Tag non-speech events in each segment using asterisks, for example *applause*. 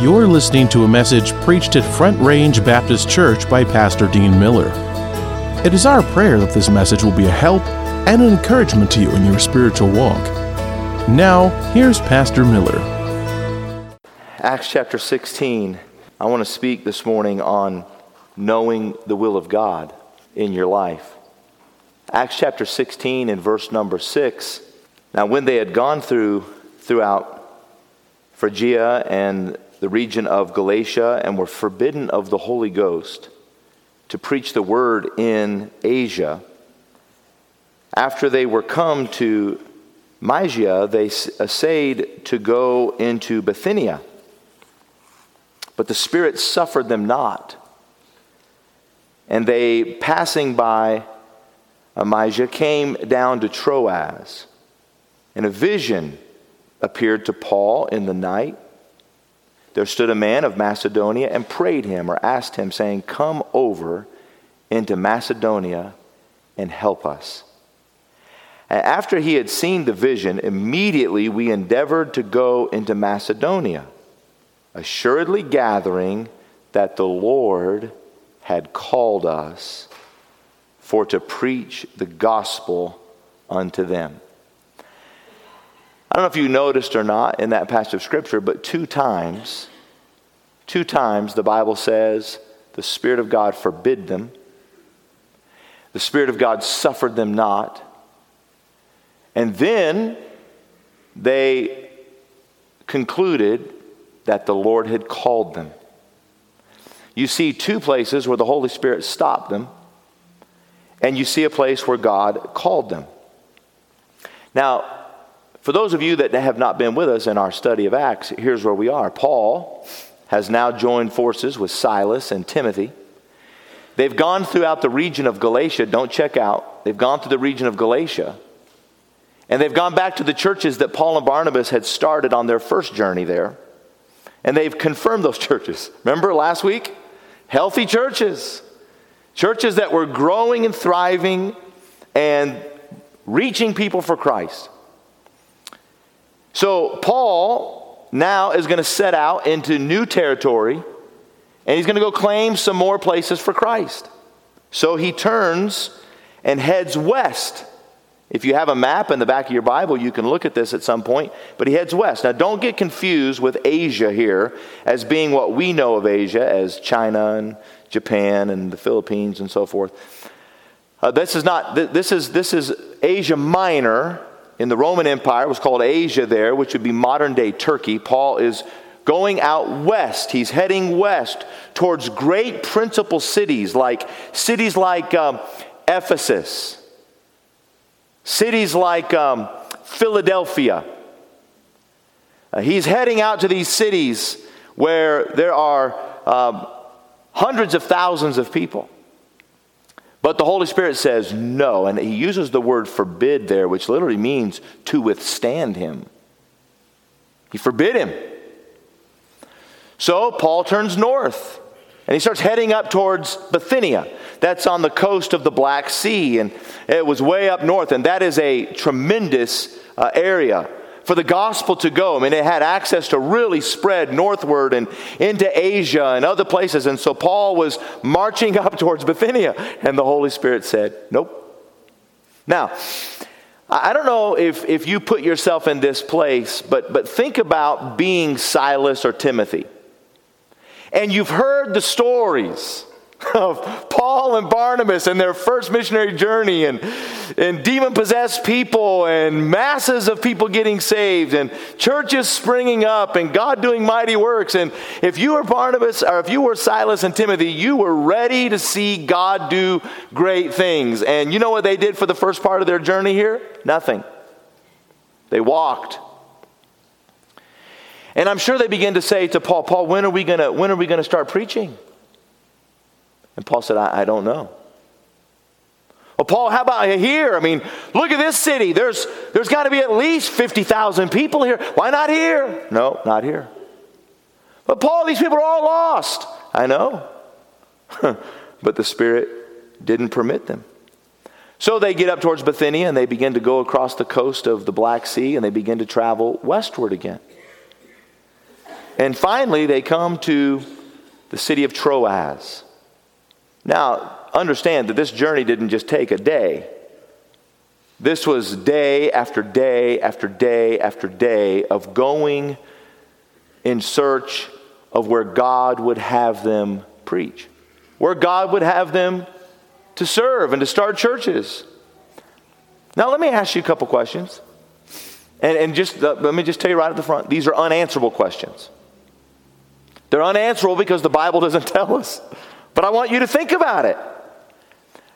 You're listening to a message preached at Front Range Baptist Church by Pastor Dean Miller. It is our prayer that this message will be a help and an encouragement to you in your spiritual walk. Now, here's Pastor Miller. Acts chapter 16. I want to speak this morning on knowing the will of God in your life. Acts chapter 16 and verse number 6. Now, when they had gone through throughout Phrygia and the region of Galatia and were forbidden of the Holy Ghost to preach the word in Asia. After they were come to Mysia, they essayed to go into Bithynia, but the Spirit suffered them not. And they, passing by uh, Mysia, came down to Troas, and a vision appeared to Paul in the night there stood a man of Macedonia and prayed him or asked him, saying, Come over into Macedonia and help us. And after he had seen the vision, immediately we endeavored to go into Macedonia, assuredly gathering that the Lord had called us for to preach the gospel unto them. Don't know if you noticed or not in that passage of Scripture, but two times, two times the Bible says the Spirit of God forbid them, the Spirit of God suffered them not, and then they concluded that the Lord had called them. You see two places where the Holy Spirit stopped them, and you see a place where God called them. Now, for those of you that have not been with us in our study of Acts, here's where we are. Paul has now joined forces with Silas and Timothy. They've gone throughout the region of Galatia. Don't check out. They've gone through the region of Galatia. And they've gone back to the churches that Paul and Barnabas had started on their first journey there. And they've confirmed those *laughs* churches. Remember last week? Healthy churches. Churches that were growing and thriving and reaching people for Christ. So, Paul now is going to set out into new territory and he's going to go claim some more places for Christ. So, he turns and heads west. If you have a map in the back of your Bible, you can look at this at some point, but he heads west. Now, don't get confused with Asia here as being what we know of Asia as China and Japan and the Philippines and so forth. Uh, this is not, this is, this is Asia Minor, in the Roman Empire it was called Asia there, which would be modern day Turkey. Paul is going out west. He's heading west towards great principal cities like cities like um, Ephesus, cities like um, Philadelphia. Uh, he's heading out to these cities where there are um, hundreds of thousands of people. But the Holy Spirit says no, and he uses the word forbid there, which literally means to withstand him. He forbid him. So Paul turns north and he starts heading up towards Bithynia. That's on the coast of the Black Sea, and it was way up north, and that is a tremendous uh, area for the gospel to go. I mean, it had access to really spread northward and into Asia and other places. And so Paul was marching *laughs* up towards Bithynia, and the Holy Spirit said, Nope. Now, I don't know if, if you put yourself in this place, but, but think about being Silas or Timothy. And you've heard the stories of Paul and Barnabas and their first missionary journey and, and demon possessed people and masses of people getting saved and churches springing up and God doing mighty works. And if you were Barnabas or if you were Silas and Timothy, you were ready to see God do great things. And you know what they did for the first part of their journey here? Nothing. They walked. And I'm sure they began to say to Paul, Paul, when are we gonna when are we gonna start preaching? And Paul said, I, I don't know. Well, Paul, how about here? I mean, look at this city. There's, there's got to be at least 50,000 people here. Why not here? No, not here. But Paul, these people are all lost. I know. *laughs* but the Spirit didn't permit them. So they get up towards Bithynia and they begin to go across the coast of the Black Sea and they begin to travel westward again. And finally, they come to the city of Troas. Now, understand that this journey didn't just take a day. This was day after day after day after day of going in search of where God would have them preach, where God would have them to serve and to start churches. Now, let me ask you a couple questions. And, and just uh, let me just tell you right at the front these are unanswerable questions. They're unanswerable because the Bible doesn't *laughs* tell us. But I want you to think about it.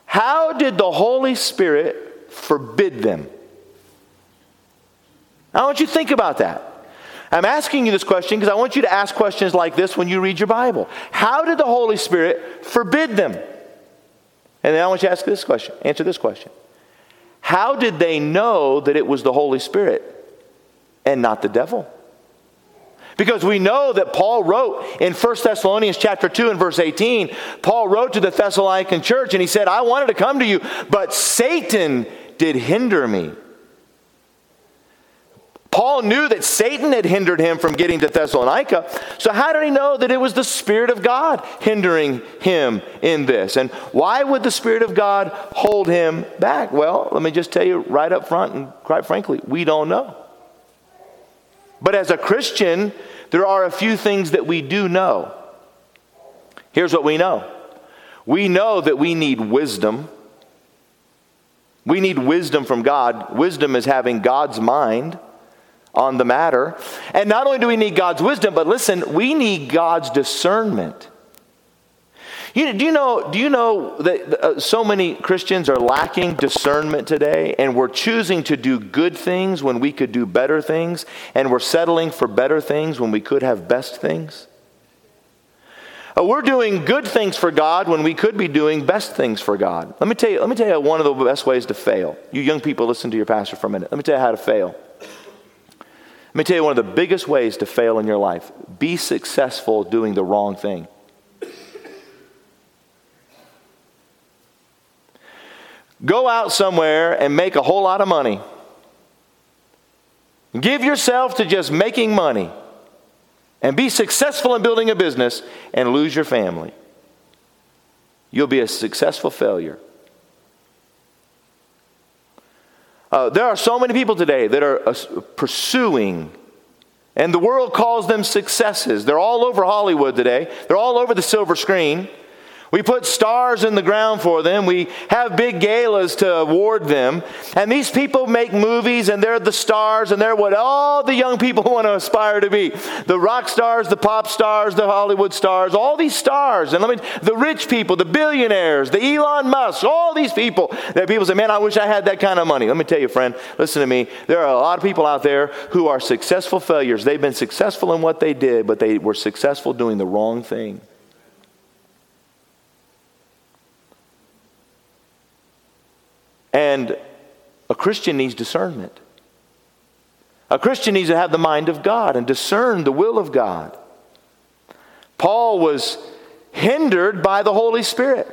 How did the Holy Spirit forbid them? I want you to think about that. I'm asking you this question because I want you to ask questions like this when you read your Bible. How did the Holy Spirit forbid them? And then I want you to ask this question, answer this question. How did they know that it was the Holy Spirit and not the devil? Because we know that Paul wrote in 1 Thessalonians chapter 2 and verse 18, Paul wrote to the Thessalonican church and he said, I wanted to come to you, but Satan did hinder me. Paul knew that Satan had hindered him from getting to Thessalonica. So, how did he know that it was the Spirit of God hindering him in this? And why would the Spirit of God hold him back? Well, let me just tell you right up front, and quite frankly, we don't know. But as a Christian, there are a few things that we do know. Here's what we know we know that we need wisdom. We need wisdom from God. Wisdom is having God's mind on the matter. And not only do we need God's wisdom, but listen, we need God's discernment. You, do, you know, do you know that uh, so many Christians are lacking discernment today, and we're choosing to do good things when we could do better things, and we're settling for better things when we could have best things? Uh, we're doing good things for God when we could be doing best things for God. Let me tell you, let me tell you one of the best ways to fail. You young people, listen to your pastor for a minute. Let me tell you how to fail. Let me tell you one of the biggest ways to fail in your life be successful doing the wrong thing. Go out somewhere and make a whole lot of money. Give yourself to just making money and be successful in building a business and lose your family. You'll be a successful failure. Uh, there are so many people today that are uh, pursuing, and the world calls them successes. They're all over Hollywood today, they're all over the silver screen. We put stars in the ground for them. We have big galas to award them. And these people make movies and they're the stars and they're what all the young people *laughs* want to aspire to be. The rock stars, the pop stars, the Hollywood stars, all these stars. And let me, the rich people, the billionaires, the Elon Musk, all these people that people say, man, I wish I had that kind of money. Let me tell you, friend, listen to me. There are a lot of people out there who are successful failures. They've been successful in what they did, but they were successful doing the wrong thing. And a Christian needs discernment. A Christian needs to have the mind of God and discern the will of God. Paul was hindered by the Holy Spirit.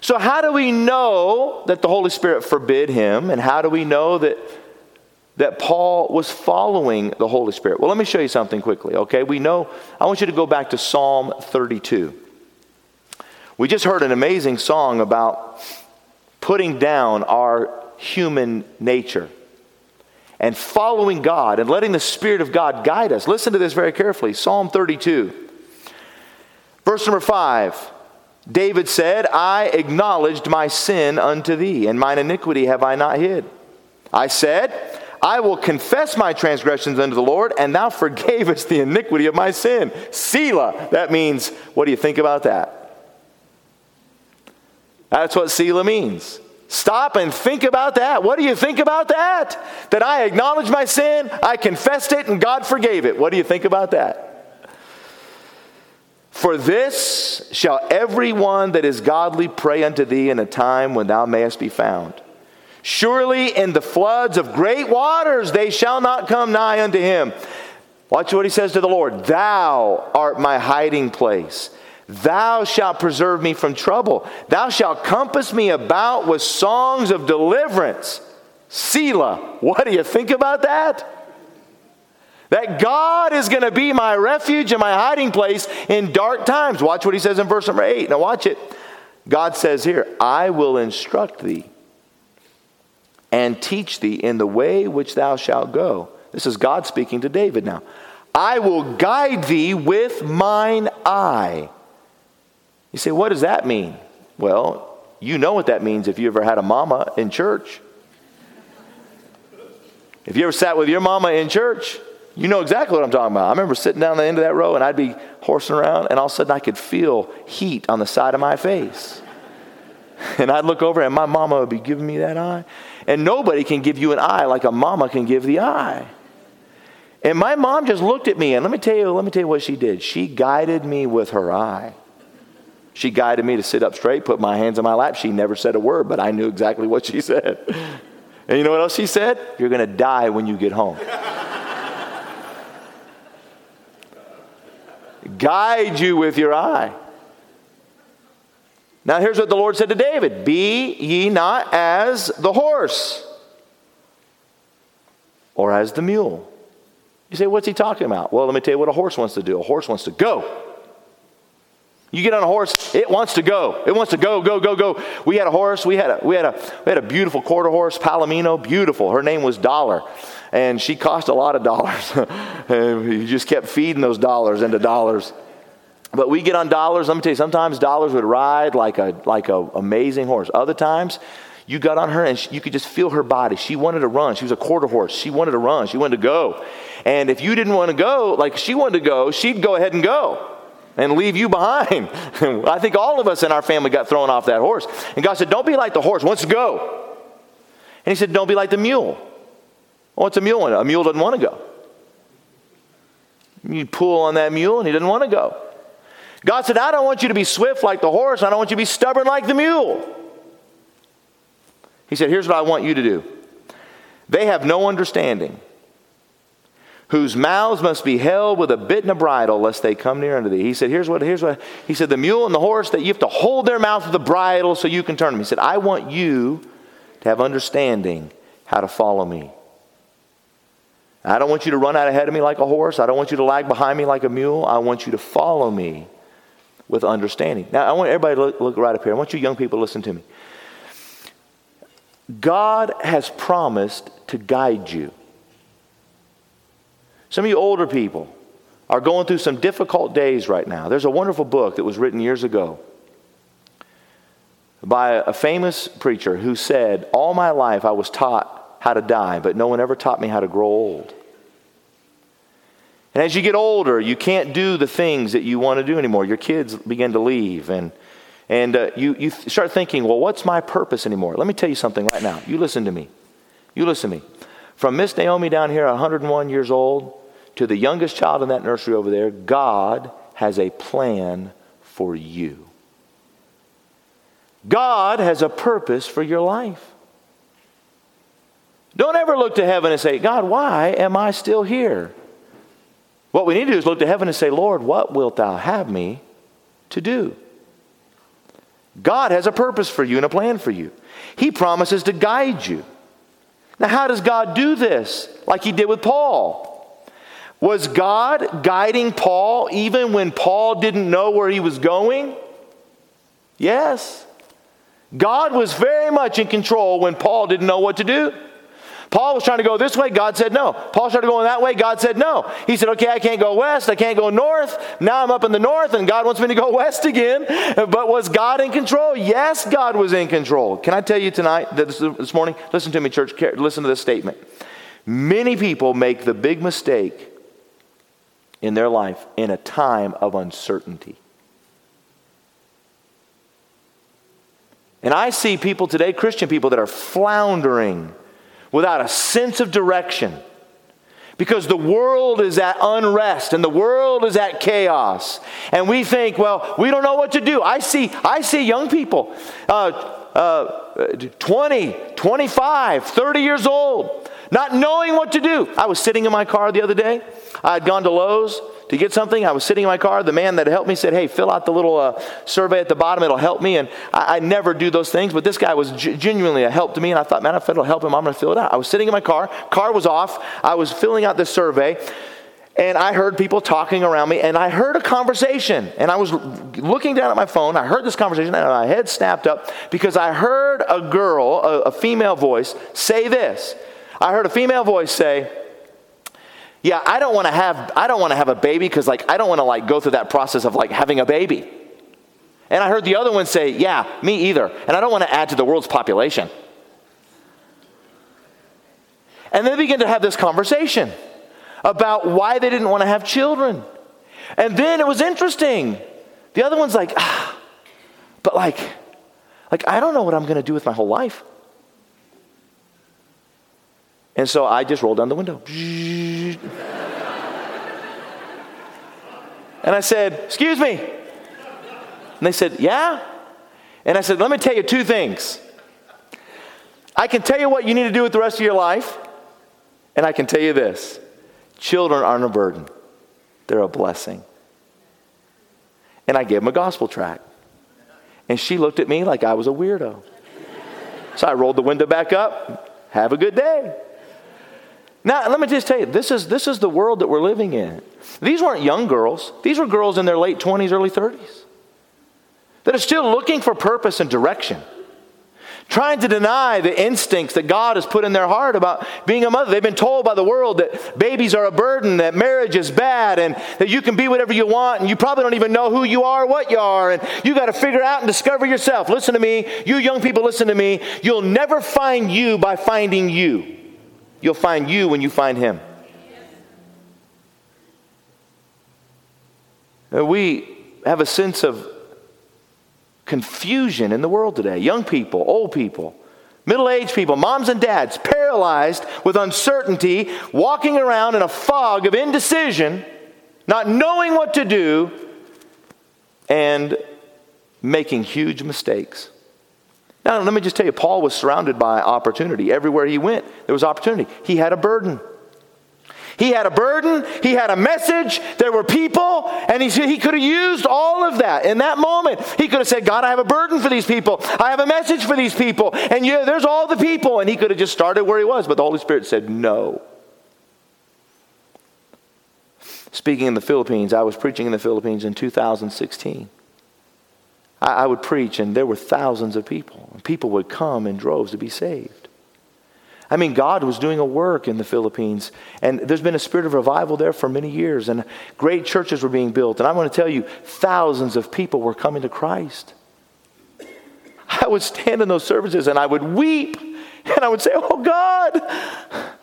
So, how do we know that the Holy Spirit forbid him? And how do we know that, that Paul was following the Holy Spirit? Well, let me show you something quickly, okay? We know, I want you to go back to Psalm 32. We just heard an amazing song about putting down our human nature and following God and letting the Spirit of God guide us. Listen to this very carefully Psalm 32, verse number 5. David said, I acknowledged my sin unto thee, and mine iniquity have I not hid. I said, I will confess my transgressions unto the Lord, and thou forgavest the iniquity of my sin. Selah. That means, what do you think about that? That's what Selah means. Stop and think about that. What do you think about that? That I acknowledged my sin, I confessed it, and God forgave it. What do you think about that? For this shall everyone that is godly pray unto thee in a time when thou mayest be found. Surely in the floods of great waters they shall not come nigh unto him. Watch what he says to the Lord Thou art my hiding place. Thou shalt preserve me from trouble. Thou shalt compass me about with songs of deliverance. Selah. What do you think about that? That God is going to be my refuge and my hiding place in dark times. Watch what he says in verse number 8. Now, watch it. God says here, I will instruct thee and teach thee in the way which thou shalt go. This is God speaking to David now. I will guide thee with mine eye. You say, what does that mean? Well, you know what that means if you ever had a mama in church. If you ever sat with your mama in church, you know exactly what I'm talking about. I remember sitting down the end of that row and I'd be horsing around, and all of a sudden I could feel heat on the side of my face. *laughs* And I'd look over and my mama would be giving me that eye. And nobody can give you an eye like a mama can give the eye. And my mom just looked at me, and let me tell you, let me tell you what she did. She guided me with her eye. She guided me to sit up straight, put my hands on my lap. She never said a word, but I knew exactly what she *laughs* said. And you know what else she said? You're going to die when you get home. Guide you with your eye. Now, here's what the Lord said to David Be ye not as the horse or as the mule. You say, What's he talking about? Well, let me tell you what a horse wants to do. A horse wants to go. You get on a horse, it wants to go. It wants to go, go, go, go. We had a horse. We had a, we had a, we had a beautiful quarter horse, Palomino, beautiful. Her name was Dollar. And she cost a lot of dollars. *laughs* and you just kept feeding those dollars into dollars. But we get on dollars. Let me tell you, sometimes dollars would ride like a like a amazing horse. Other times, you got on her and she, you could just feel her body. She wanted to run. She was a quarter horse. She wanted to run. She wanted to go. And if you didn't want to go, like she wanted to go, she'd go ahead and go and leave you behind. *laughs* I think all of us in our family got thrown off that horse. And God said, Don't be like the horse, wants to go. And He said, Don't be like the mule. Well, what's a mule? A mule doesn't want to go. You pull on that mule and he doesn't want to go. God said, I don't want you to be swift like the horse, I don't want you to be stubborn like the mule. He said, Here's what I want you to do. They have no understanding whose mouths must be held with a bit and a bridle, lest they come near unto thee. He said, Here's what, here's what, he said, the mule and the horse, that you have to hold their mouth with a bridle so you can turn them. He said, I want you to have understanding how to follow me. I don't want you to run out ahead of me like a horse. I don't want you to lag behind me like a mule. I want you to follow me with understanding. Now, I want everybody to look, look right up here. I want you young people to listen to me. God has promised to guide you. Some of you older people are going through some difficult days right now. There's a wonderful book that was written years ago by a famous preacher who said, All my life I was taught how to die, but no one ever taught me how to grow old. And as you get older, you can't do the things that you want to do anymore. Your kids begin to leave, and, and uh, you, you start thinking, well, what's my purpose anymore? Let me tell you something right now. You listen to me. You listen to me. From Miss Naomi down here, 101 years old, to the youngest child in that nursery over there, God has a plan for you. God has a purpose for your life. Don't ever look to heaven and say, God, why am I still here? What we need to do is look to heaven and say, Lord, what wilt thou have me to do? God has a purpose for you and a plan for you. He promises to guide you. Now, how does God do this? Like he did with Paul. Was God guiding Paul even when Paul didn't know where he was going? Yes. God was very much in control when Paul didn't know what to do. Paul was trying to go this way, God said no. Paul started going that way, God said no. He said, okay, I can't go west, I can't go north. Now I'm up in the north, and God wants me to go *laughs* west again. But was God in control? Yes, God was in control. Can I tell you tonight, this, morning? Listen to me, church, listen to this statement. Many people make the big mistake in their life in a time of uncertainty. And I see people today, Christian people, that are floundering without a sense of direction because the world is at unrest and the world is at chaos and we think well we don't know what to do i see i see young people uh, uh, 20 25 30 years old not knowing what to do i was sitting in my car the other day I had gone to Lowe's to get something. I was sitting in my car. The man that helped me said, Hey, fill out the little uh, survey at the bottom. It'll help me. And I, I never do those things, but this guy was g- genuinely a help to me. And I thought, Man, if it'll help him, I'm going to fill it out. I was sitting in my car. Car was off. I was filling out this survey. And I heard people talking around me, and I heard a conversation. And I was looking down at my phone. I heard this conversation, and my head snapped up because I heard a girl, a, a female voice, say this. I heard a female voice say, "Yeah, I don't want to have, I don't want to have a baby because, like, I don't want to like go through that process of like having a baby." And I heard the other one say, "Yeah, me either, and I don't want to add to the world's population." And they began to have this conversation about why they didn't want to have children. And then it was interesting. The other one's like, ah, but like, like I don't know what I'm going to do with my whole life. And so I just rolled down the window. and I said, Excuse me. And they said, Yeah. And I said, Let me tell you two things. I can tell you what you need to do with the rest of your life, and I can tell you this Children aren't a burden, they're a blessing. And I gave him a gospel tract. And she looked at me like I was a weirdo. So I rolled the window back up. Have a good day. Now, let me just tell you, this is, this is the world that we're living in. These weren't young girls, these were girls in their late 20s, early 30s that are still looking for purpose and direction trying to deny the instincts that God has put in their heart about being a mother. They've been told by the world that babies are a burden, that marriage is bad, and that you can be whatever you want, and you probably don't even know who you are, what you are, and you got to figure out and discover yourself. Listen to me, you young people, listen to me. You'll never find you by finding you, you'll find you when you find Him. Uh, we have a sense of confusion in the world today. Young people, old people, middle aged people, moms and dads, paralyzed with uncertainty, walking around in a fog of indecision, not knowing what to do, and making huge mistakes. Now, let me just tell you, Paul was surrounded by opportunity. Everywhere he went, there was opportunity. He had a burden. He had a burden, he had a message, there were people, and he, he could have used all of that in that moment. He could have said, God, I have a burden for these people. I have a message for these people. And yeah, there's all the people. And he could have just started where he was, but the Holy Spirit said, No. Speaking in the Philippines, I was preaching in the Philippines in 2016. I, I would preach, and there were thousands of people. People would come in droves to be saved. I mean, God was doing a work in the Philippines, and there's been a spirit of revival there for many years, and great churches were being built. And I want to tell you, thousands of people were coming to Christ. I would stand in those services and I would weep, and I would say, Oh God,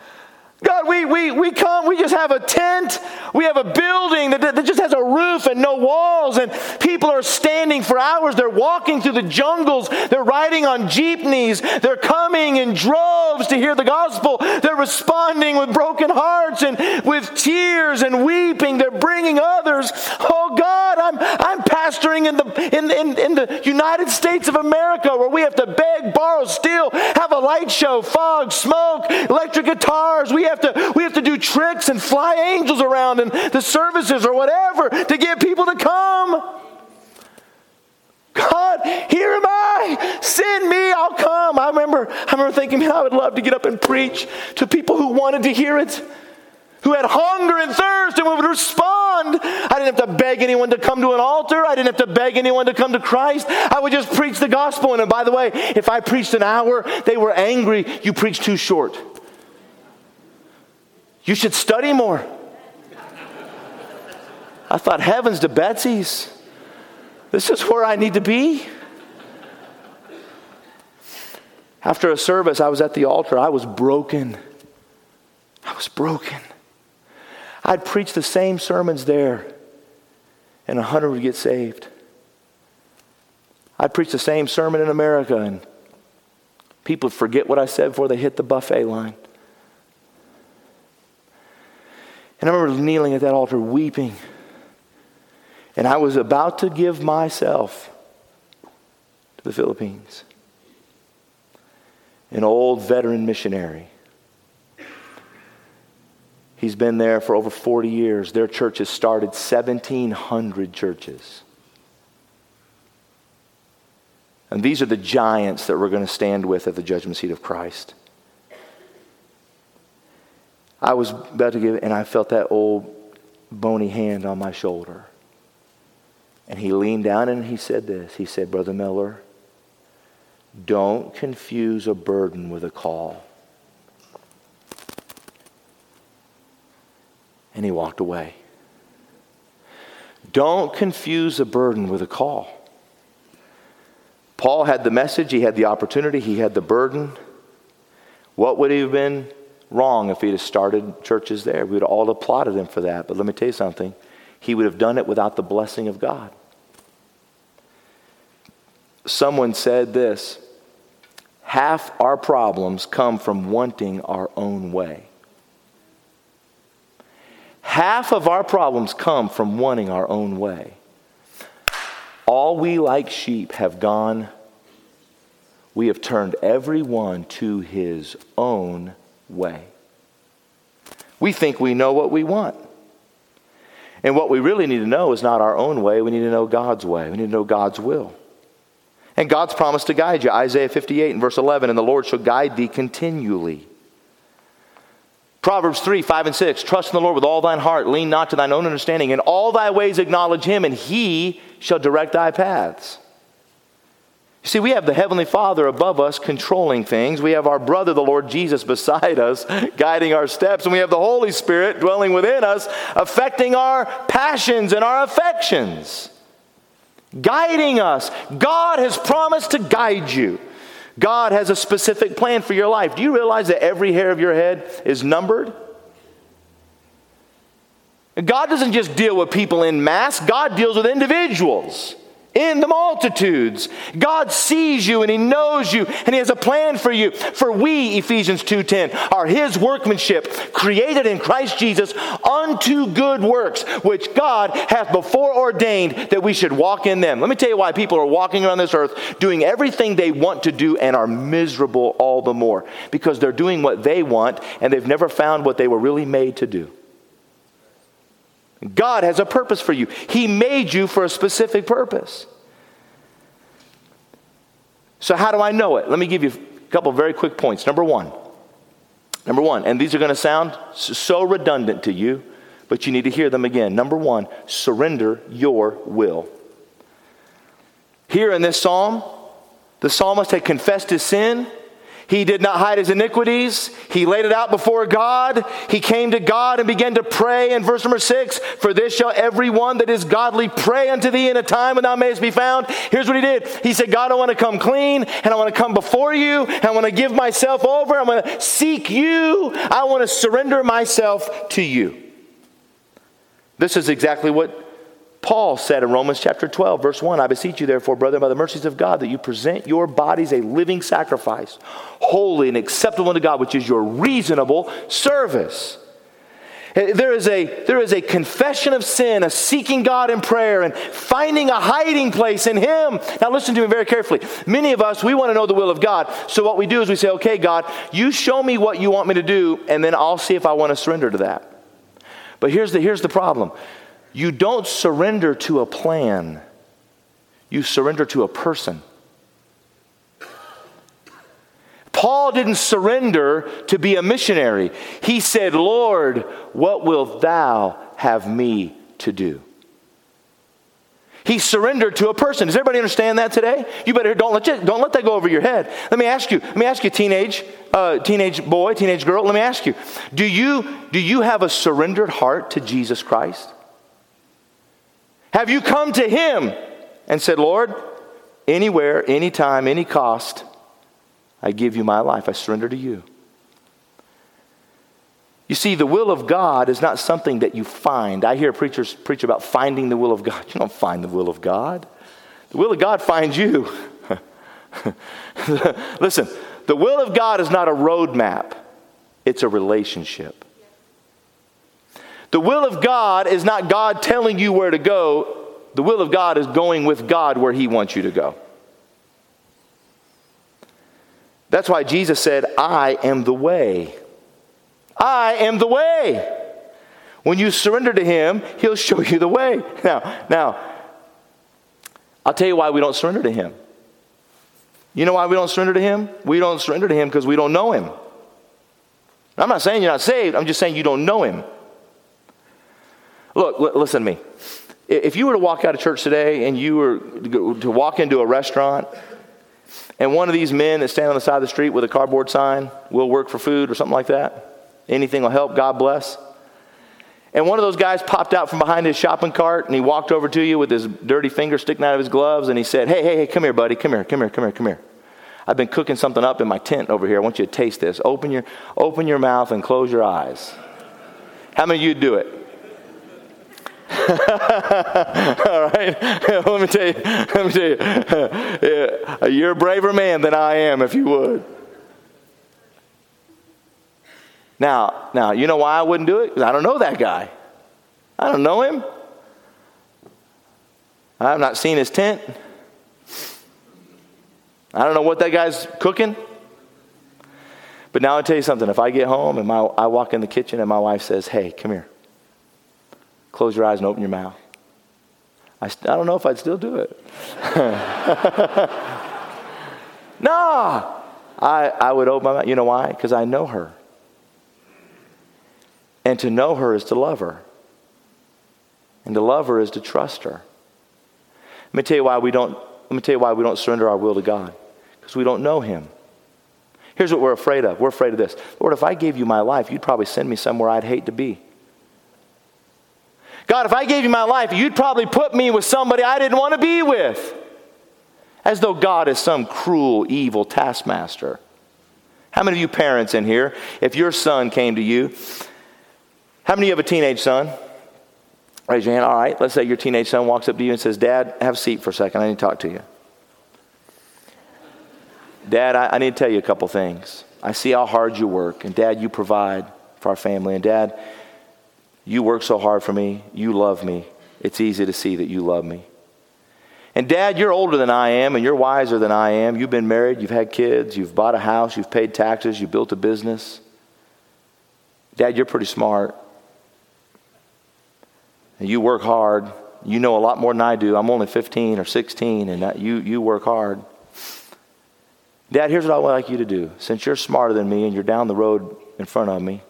God, we, we, we come, we just have a tent, we have a building that, that just has a roof and no walls, and people are standing for hours. They're walking through the jungles, they're riding on jeepneys, they're coming in droves to hear the gospel. They're responding with broken hearts and with tears and weeping. They're bringing others. Oh God, I'm, I'm pastoring in the, in, in, in the United States of America where we have to beg, borrow, steal, have a light show, fog, smoke, electric guitars. We have to, we have to do tricks and fly angels around and the services or whatever to get people to come. God, here am I. Send me, I'll come. I remember, I remember thinking, man, I would love to get up and preach to people who wanted to hear it, who had hunger and thirst and would respond. I didn't have to beg anyone to come to an altar. I didn't have to beg anyone to come to Christ. I would just preach the gospel. And by the way, if I preached an hour, they were angry. You preached too short. You should study more. I thought, heavens to Betsy's. This is where I need to be. After a service, I was at the altar. I was broken. I was broken. I'd preach the same sermons there, and a hundred would get saved. I'd preach the same sermon in America, and people would forget what I said before they hit the buffet line. And I remember kneeling at that altar weeping. And I was about to give myself to the Philippines. An old veteran missionary. He's been there for over 40 years. Their church has started 1,700 churches. And these are the giants that we're going to stand with at the judgment seat of Christ. I was about to give, and I felt that old bony hand on my shoulder. And he leaned down and he said this. He said, Brother Miller, don't confuse a burden with a call. And he walked away. Don't confuse a burden with a call. Paul had the message, he had the opportunity, he had the burden. What would he have been wrong if he'd have started churches there? We would all have applauded him for that. But let me tell you something. He would have done it without the blessing of God. Someone said this half our problems come from wanting our own way. Half of our problems come from wanting our own way. All we like sheep have gone, we have turned every one to his own way. We think we know what we want. And what we really need to know is not our own way, we need to know God's way, we need to know God's will. And God's promise to guide you. Isaiah 58 and verse 11, and the Lord shall guide thee continually. Proverbs 3, 5, and 6. Trust in the Lord with all thine heart. Lean not to thine own understanding. In all thy ways acknowledge him, and he shall direct thy paths. You see, we have the Heavenly Father above us controlling things. We have our brother, the Lord Jesus, beside us, *laughs* guiding our steps. And we have the Holy Spirit dwelling within us, affecting our passions and our affections, guiding us. God has promised to guide you. God has a specific plan for your life. Do you realize that every hair of your head is numbered? God doesn't just deal with people in mass, God deals with individuals in the multitudes. God sees you and he knows you and he has a plan for you. For we, Ephesians 2:10, are his workmanship, created in Christ Jesus unto good works, which God hath before ordained that we should walk in them. Let me tell you why people are walking around this earth doing everything they want to do and are miserable all the more. Because they're doing what they want and they've never found what they were really made to do. God has a purpose for you. He made you for a specific purpose. So, how do I know it? Let me give you a couple very quick points. Number one, number one, and these are going to sound so redundant to you, but you need to hear them again. Number one, surrender your will. Here in this psalm, the psalmist had confessed his sin he did not hide his iniquities. He laid it out before God. He came to God and began to pray. In verse number six, for this shall every one that is godly pray unto thee in a time when thou mayest be found. Here's what he did. He said, God, I want to come clean and I want to come before you. And I want to give myself over. I want to seek you. I want to surrender myself to you. This is exactly what Paul said in Romans chapter 12, verse 1 I beseech you, therefore, brethren, by the mercies of God, that you present your bodies a living sacrifice, holy and acceptable unto God, which is your reasonable service. Eh, there is, a, there is a confession of sin, a seeking God in prayer, and finding a hiding place in Him. Now, listen to me very carefully. Many of us, we want to know the will of God. So, what we do is we say, okay, God, you show me what you want me to do, and then I'll see if I want to surrender to that. But here's the, here's the problem you don't surrender to a plan, you surrender to a person. Paul didn't surrender to be a missionary. He said, Lord, what wilt thou have me to do? He surrendered to a person. Does everybody understand that today? You better don't let you, don't let that go over your head. Let me ask you. Let me ask you, teenage uh, teenage boy, teenage girl. Let me ask you: Do you do you have a surrendered heart to Jesus Christ? Have you come to Him and said, Lord, anywhere, anytime, any cost, I give you my life. I surrender to you. You see, the will of God is not something that you find. I hear preachers preach about finding the will of God. *laughs* You don't find the will of God, the will of God finds you. *laughs* Listen, the will of God is not a roadmap, it's a relationship. The will of God is not God telling you where to go. The will of God is going with God where He wants you to go. That's why Jesus said, I am the way. I am the way. When you surrender to Him, He'll show you the way. *laughs* Now, now, I'll tell you why we don't surrender to Him. You know why we don't surrender to Him? We don't surrender to Him because we don't know Him. I'm not saying you're not saved, I'm just saying you don't know Him. Look, l- listen to me. If you were to walk out of church today and you were to walk into a restaurant and one of these men that stand on the side of the street with a cardboard sign, will work for food or something like that, anything will help, God bless. And one of those guys popped out from behind his shopping cart and he walked over to you with his dirty finger sticking out of his gloves and he said, Hey, hey, hey, come here, buddy. Come here, come here, come here, come here. I've been cooking something up in my tent over here. I want you to taste this. Open your, open your mouth and close your eyes. How many of you do it? *laughs* All right. *laughs* let me tell you. Let me tell you. *laughs* You're a braver man than I am, if you would. Now, now, you know why I wouldn't do it? I don't know that guy. I don't know him. I've not seen his tent. I don't know what that guy's cooking. But now I'll tell you something. If I get home and my, I walk in the kitchen and my wife says, Hey, come here. Close your eyes and open your mouth. I, st- I don't know if I'd still do it. *laughs* nah, I, I would open my mouth. You know why? Because I know her. And to know her is to love her. And to love her is to trust her. Let me tell you why we don't, let me tell you why we don't surrender our will to God. Because we don't know him. Here's what we're afraid of. We're afraid of this. Lord, if I gave you my life, you'd probably send me somewhere I'd hate to be. God, if I gave you my life, you'd probably put me with somebody I didn't want to be with. As though God is some cruel, evil taskmaster. How many of you parents in here, if your son came to you, how many of you have a teenage son? Raise your hand. All right, let's say your teenage son walks up to you and says, Dad, have a seat for a second. I need to talk to you. Dad, I, I need to tell you a couple things. I see how hard you work, and Dad, you provide for our family. And Dad, you work so hard for me. You love me. It's easy to see that you love me. And dad, you're older than I am and you're wiser than I am. You've been married, you've had kids, you've bought a house, you've paid taxes, you've built a business. Dad, you're pretty smart. And you work hard. You know a lot more than I do. I'm only 15 or 16 and you, you work hard. Dad, here's what I would like you to do. Since you're smarter than me and you're down the road in front of me,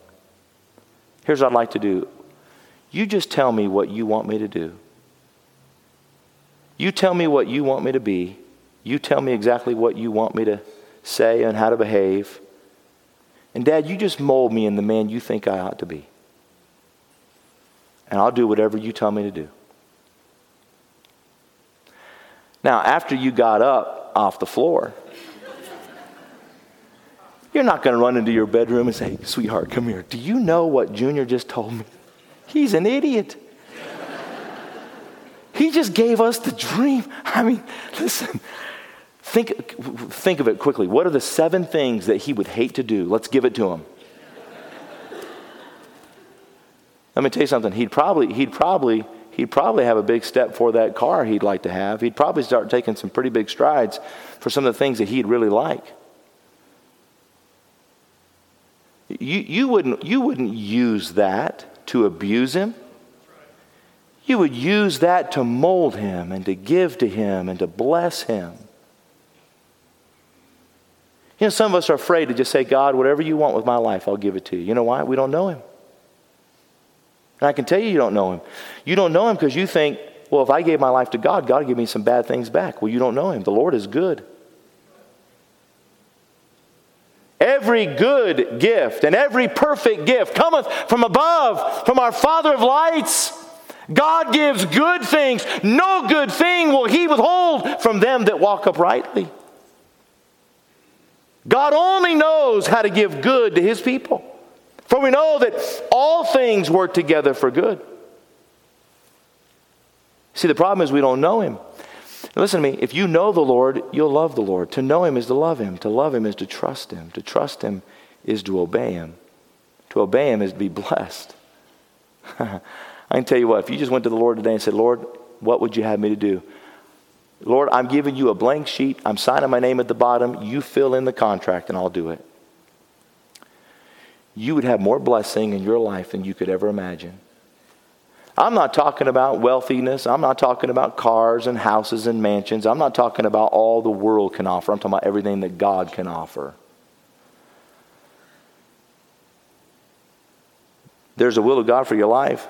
here's what I'd like to do. You just tell me what you want me to do. You tell me what you want me to be. You tell me exactly what you want me to say and how to behave. And, Dad, you just mold me in the man you think I ought to be. And I'll do whatever you tell me to do. Now, after you got up off the floor, you're not going to run into your bedroom and say, Sweetheart, come here. Do you know what Junior just told me? He's an idiot. he just gave us the dream. I mean, listen, think, think of it quickly. What are the seven things that he would hate to do? Let's give it to him. Let me tell you something. He'd probably, he'd probably, he'd probably have a big step for that car he'd like to have. He'd probably start taking some pretty big strides for some of the things that he'd really like. You, you, wouldn't, you wouldn't use that to abuse him. You would use that to mold him and to give to him and to bless him. You know, some of us are afraid to just say, God, whatever you want with my life, I'll give it to you. You know why? We don't know him. And I can tell you, you don't know him. You don't know him because you think, well, if I gave my life to God, God would give me some bad things back. Well, you don't know him. The Lord is good. Every good gift and every perfect gift cometh from above, from our Father of lights. God gives good things. No good thing will he withhold from them that walk uprightly. God only knows how to give good to his people. For we know that all things work together for good. See, the problem is we don't know him. Listen to me. If you know the Lord, you'll love the Lord. To know Him is to love Him. To love Him is to trust Him. To trust Him is to obey Him. To obey Him is to be blessed. *laughs* I can tell you what, if you just went to the Lord today and said, Lord, what would you have me to do? Lord, I'm giving you a blank sheet. I'm signing my name at the bottom. You fill in the contract and I'll do it. You would have more blessing in your life than you could ever imagine. I'm not talking about wealthiness. I'm not talking about cars and houses and mansions. I'm not talking about all the world can offer. I'm talking about everything that God can offer. There's a will of God for your life.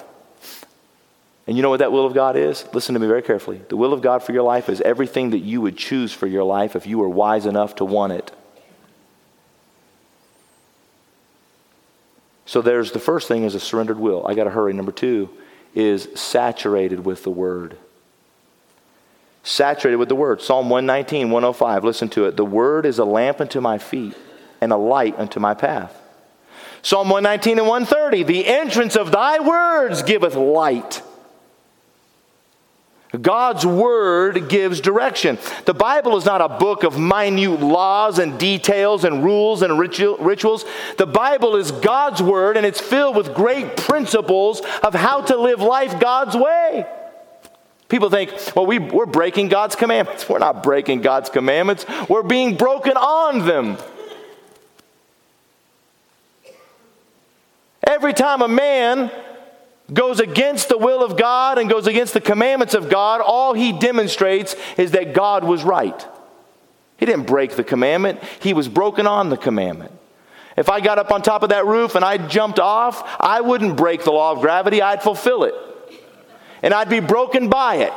And you know what that will of God is? Listen to me very carefully. The will of God for your life is everything that you would choose for your life if you were wise enough to want it. So there's the first thing is a surrendered will. I got to hurry. Number two is saturated with the word. Saturated with the word. Psalm 119, 105. Listen to it. The word is a lamp unto my feet and a light unto my path. Psalm 119 and 130. The entrance of thy words giveth light God's Word gives direction. The Bible is not a book of minute laws and details and rules and rituals. The Bible is God's Word and it's filled with great principles of how to live life God's way. People think, well, we, we're breaking God's commandments. We're not breaking God's commandments, we're being broken on them. Every time a man goes against the will of God and goes against the commandments of God, all he demonstrates is that God was right. He didn't break the commandment, he was broken on the commandment. If I got up on top of that roof and I jumped off, I wouldn't break the law of gravity, I'd fulfill it. And I'd be broken by it.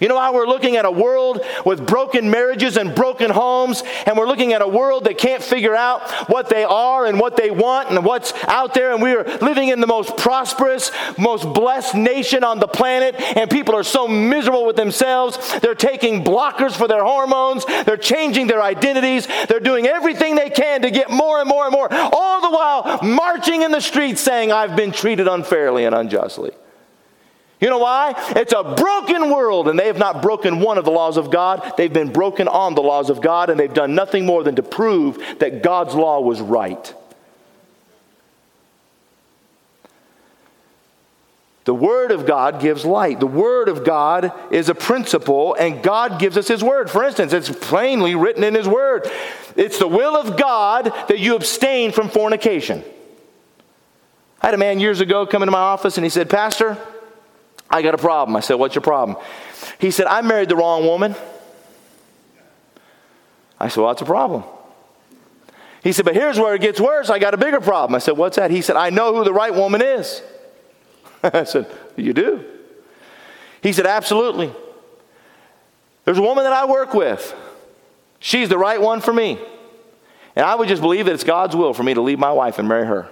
You know how we're looking at a world with broken marriages and broken homes, and we're looking at a world that can't figure out what they are and what they want and what's out there, and we are living in the most prosperous, most blessed nation on the planet, and people are so miserable with themselves. They're taking blockers for their hormones, they're changing their identities, they're doing everything they can to get more and more and more, all the while marching in the streets saying, I've been treated unfairly and unjustly. You know why? It's a broken world, and they have not broken one of the laws of God. They've been broken on the laws of God, and they've done nothing more than to prove that God's law was right. The Word of God gives light. The Word of God is a principle, and God gives us His Word. For instance, it's plainly written in His Word. It's the will of God that you abstain from fornication. I had a man years ago come into my office and he said, Pastor, I got a problem. I said, What's your problem? He said, I married the wrong woman. I said, Well, that's a problem. He said, But here's where it gets worse. I got a bigger problem. I said, What's that? He said, I know who the right woman is. *laughs* I said, You do? He said, Absolutely. There's a woman that I work with. She's the right one for me. And I would just believe that it's God's will for me to leave my wife and marry her.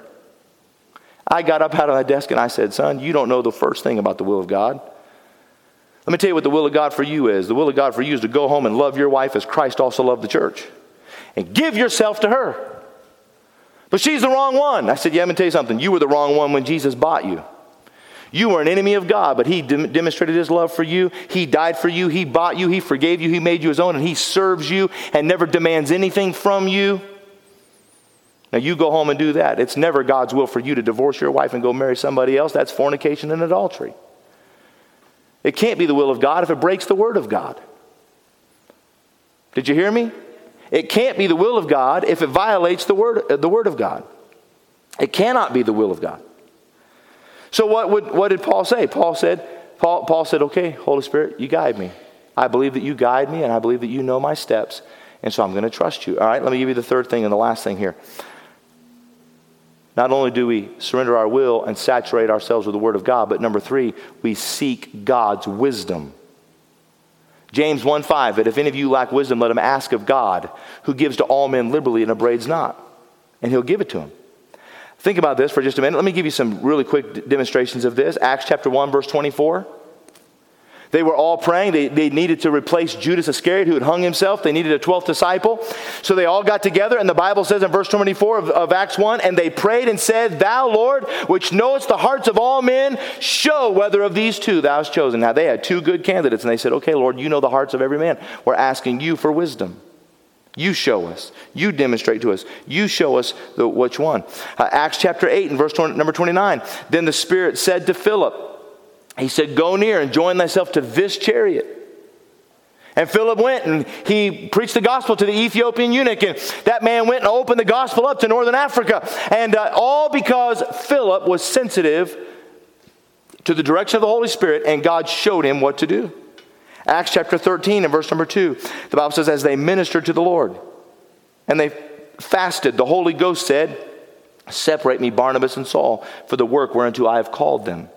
I got up out of my desk and I said, Son, you don't know the first thing about the will of God. Let me tell you what the will of God for you is. The will of God for you is to go home and love your wife as Christ also loved the church and give yourself to her. But she's the wrong one. I said, Yeah, let me tell you something. You were the wrong one when Jesus bought you. You were an enemy of God, but He de- demonstrated His love for you. He died for you. He bought you. He forgave you. He made you His own, and He serves you and never demands anything from you. Now, you go home and do that. It's never God's will for you to divorce your wife and go marry somebody else. That's fornication and adultery. It can't be the will of God if it breaks the Word of God. Did you hear me? It can't be the will of God if it violates the Word, uh, the word of God. It cannot be the will of God. So, what, would, what did Paul say? Paul said, Paul, Paul said, Okay, Holy Spirit, you guide me. I believe that you guide me, and I believe that you know my steps, and so I'm going to trust you. All right, let me give you the third thing and the last thing here. Not only do we surrender our will and saturate ourselves with the Word of God, but number three, we seek God's wisdom. James 1 5, that if any of you lack wisdom, let him ask of God, who gives to all men liberally and abrades not, and he'll give it to him. Think about this for just a minute. Let me give you some really quick demonstrations of this. Acts chapter 1, verse 24. They were all praying. They, they needed to replace Judas Iscariot, who had hung himself. They needed a 12th disciple. So they all got together, and the Bible says in verse 24 of, of Acts 1 and they prayed and said, Thou, Lord, which knowest the hearts of all men, show whether of these two thou hast chosen. Now they had two good candidates, and they said, Okay, Lord, you know the hearts of every man. We're asking you for wisdom. You show us. You demonstrate to us. You show us the, which one. Uh, Acts chapter 8 and verse 20, number 29. Then the Spirit said to Philip, he said, Go near and join thyself to this chariot. And Philip went and he preached the gospel to the Ethiopian eunuch. And that man went and opened the gospel up to northern Africa. And uh, all because Philip was sensitive to the direction of the Holy Spirit and God showed him what to do. Acts chapter 13 and verse number 2, the Bible says, As they ministered to the Lord and they fasted, the Holy Ghost said, Separate me, Barnabas and Saul, for the work whereunto I have called them.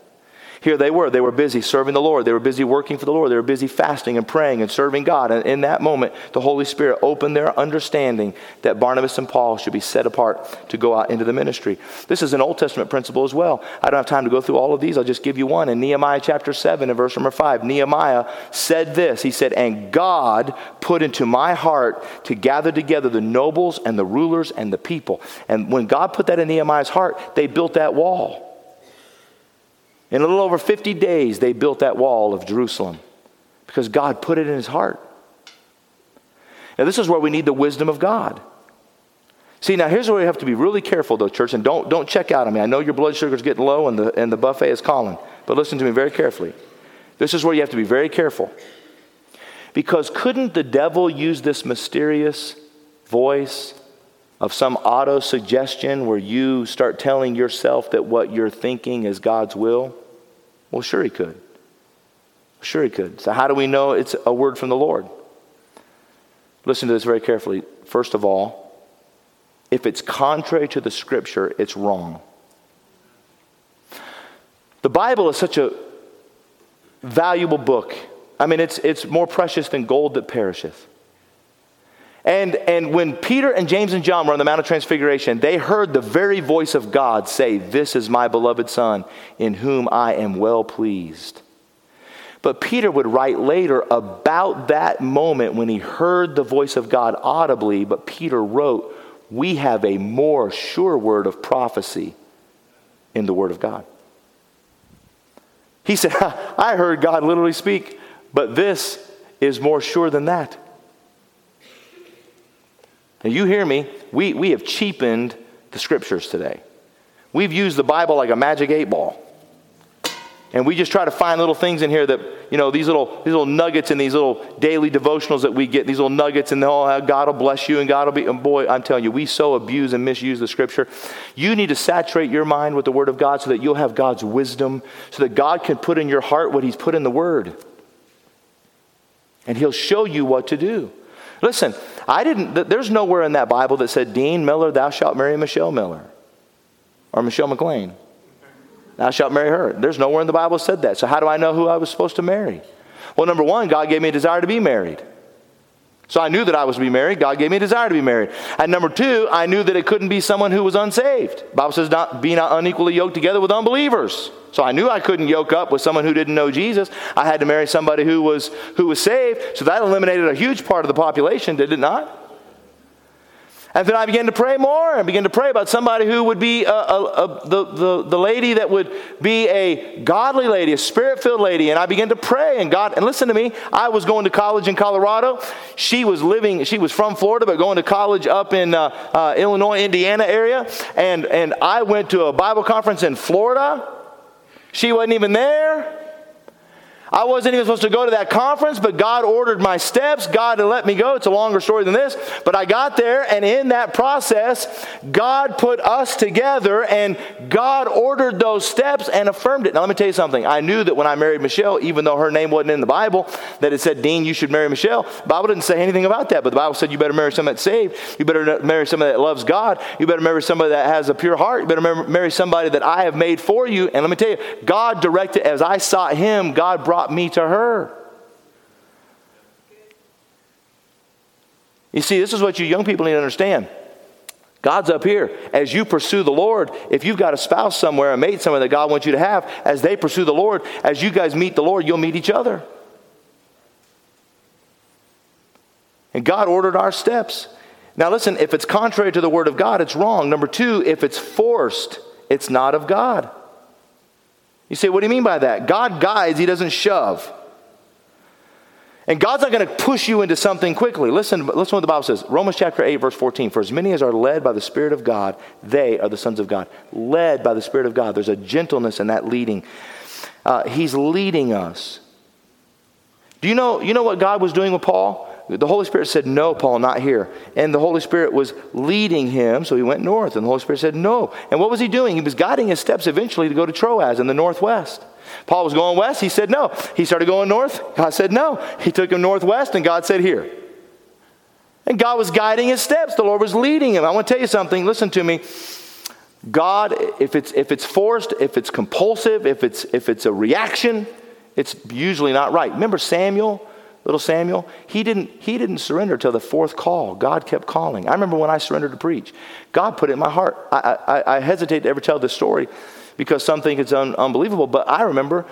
Here they were. They were busy serving the Lord. They were busy working for the Lord. They were busy fasting and praying and serving God. And in that moment, the Holy Spirit opened their understanding that Barnabas and Paul should be set apart to go out into the ministry. This is an Old Testament principle as well. I don't have time to go through all of these. I'll just give you one. In Nehemiah chapter 7 and verse number 5, Nehemiah said this He said, And God put into my heart to gather together the nobles and the rulers and the people. And when God put that in Nehemiah's heart, they built that wall. In a little over 50 days, they built that wall of Jerusalem because God put it in his heart. Now, this is where we need the wisdom of God. See, now here's where we have to be really careful, though, church, and don't, don't check out on me. I know your blood sugar's getting low and the, and the buffet is calling, but listen to me very carefully. This is where you have to be very careful. Because couldn't the devil use this mysterious voice of some auto suggestion where you start telling yourself that what you're thinking is God's will? Well, sure, he could. Sure, he could. So, how do we know it's a word from the Lord? Listen to this very carefully. First of all, if it's contrary to the scripture, it's wrong. The Bible is such a valuable book. I mean, it's, it's more precious than gold that perisheth. And, and when Peter and James and John were on the Mount of Transfiguration, they heard the very voice of God say, This is my beloved Son, in whom I am well pleased. But Peter would write later about that moment when he heard the voice of God audibly. But Peter wrote, We have a more sure word of prophecy in the Word of God. He said, *laughs* I heard God literally speak, but this is more sure than that. Now, you hear me, we, we have cheapened the scriptures today. We've used the Bible like a magic eight ball. And we just try to find little things in here that, you know, these little, these little nuggets in these little daily devotionals that we get, these little nuggets, and oh, God will bless you and God will be. And boy, I'm telling you, we so abuse and misuse the scripture. You need to saturate your mind with the word of God so that you'll have God's wisdom, so that God can put in your heart what he's put in the word. And he'll show you what to do. Listen, I didn't, there's nowhere in that Bible that said, Dean Miller, thou shalt marry Michelle Miller or Michelle McLean. Thou shalt marry her. There's nowhere in the Bible said that. So, how do I know who I was supposed to marry? Well, number one, God gave me a desire to be married. So I knew that I was to be married. God gave me a desire to be married. And number two, I knew that it couldn't be someone who was unsaved. The Bible says, not, be not unequally yoked together with unbelievers. So I knew I couldn't yoke up with someone who didn't know Jesus. I had to marry somebody who was, who was saved. So that eliminated a huge part of the population, did it not? And then I began to pray more and began to pray about somebody who would be a, a, a, the, the, the lady that would be a godly lady, a spirit filled lady. And I began to pray. And God, and listen to me, I was going to college in Colorado. She was living, she was from Florida, but going to college up in uh, uh, Illinois, Indiana area. And, and I went to a Bible conference in Florida. She wasn't even there. I wasn't even supposed to go to that conference, but God ordered my steps. God let me go. It's a longer story than this. But I got there, and in that process, God put us together, and God ordered those steps and affirmed it. Now, let me tell you something. I knew that when I married Michelle, even though her name wasn't in the Bible, that it said, Dean, you should marry Michelle. The Bible didn't say anything about that, but the Bible said you better marry somebody that's saved. You better marry somebody that loves God. You better marry somebody that has a pure heart. You better marry somebody that I have made for you. And let me tell you, God directed, as I sought Him, God brought brought me to her. You see, this is what you young people need to understand. God's up here. As you pursue the Lord, if you've got a spouse somewhere, a mate somewhere that God wants you to have, as they pursue the Lord, as you guys meet the Lord, you'll meet each other. And God ordered our steps. Now, listen, if it's contrary to the Word of God, it's wrong. Number two, if it's forced, it's not of God. You say, what do you mean by that? God guides, He doesn't shove. And God's not going to push you into something quickly. Listen, listen to what the Bible says. Romans chapter 8, verse 14. For as many as are led by the Spirit of God, they are the sons of God. Led by the Spirit of God. There's a gentleness in that leading. Uh, he's leading us. Do you know, you know what God was doing with Paul? The Holy Spirit said, No, Paul, not here. And the Holy Spirit was leading him, so he went north. And the Holy Spirit said, No. And what was he doing? He was guiding his steps eventually to go to Troas in the northwest. Paul was going west. He said, No. He started going north. God said, No. He took him northwest, and God said, Here. And God was guiding his steps. The Lord was leading him. I want to tell you something. Listen to me. God, if it's, if it's forced, if it's compulsive, if it's, if it's a reaction, it's usually not right. Remember Samuel, little Samuel? He didn't, he didn't surrender till the fourth call. God kept calling. I remember when I surrendered to preach. God put it in my heart. I, I, I hesitate to ever tell this story because some think it's un, unbelievable, but I remember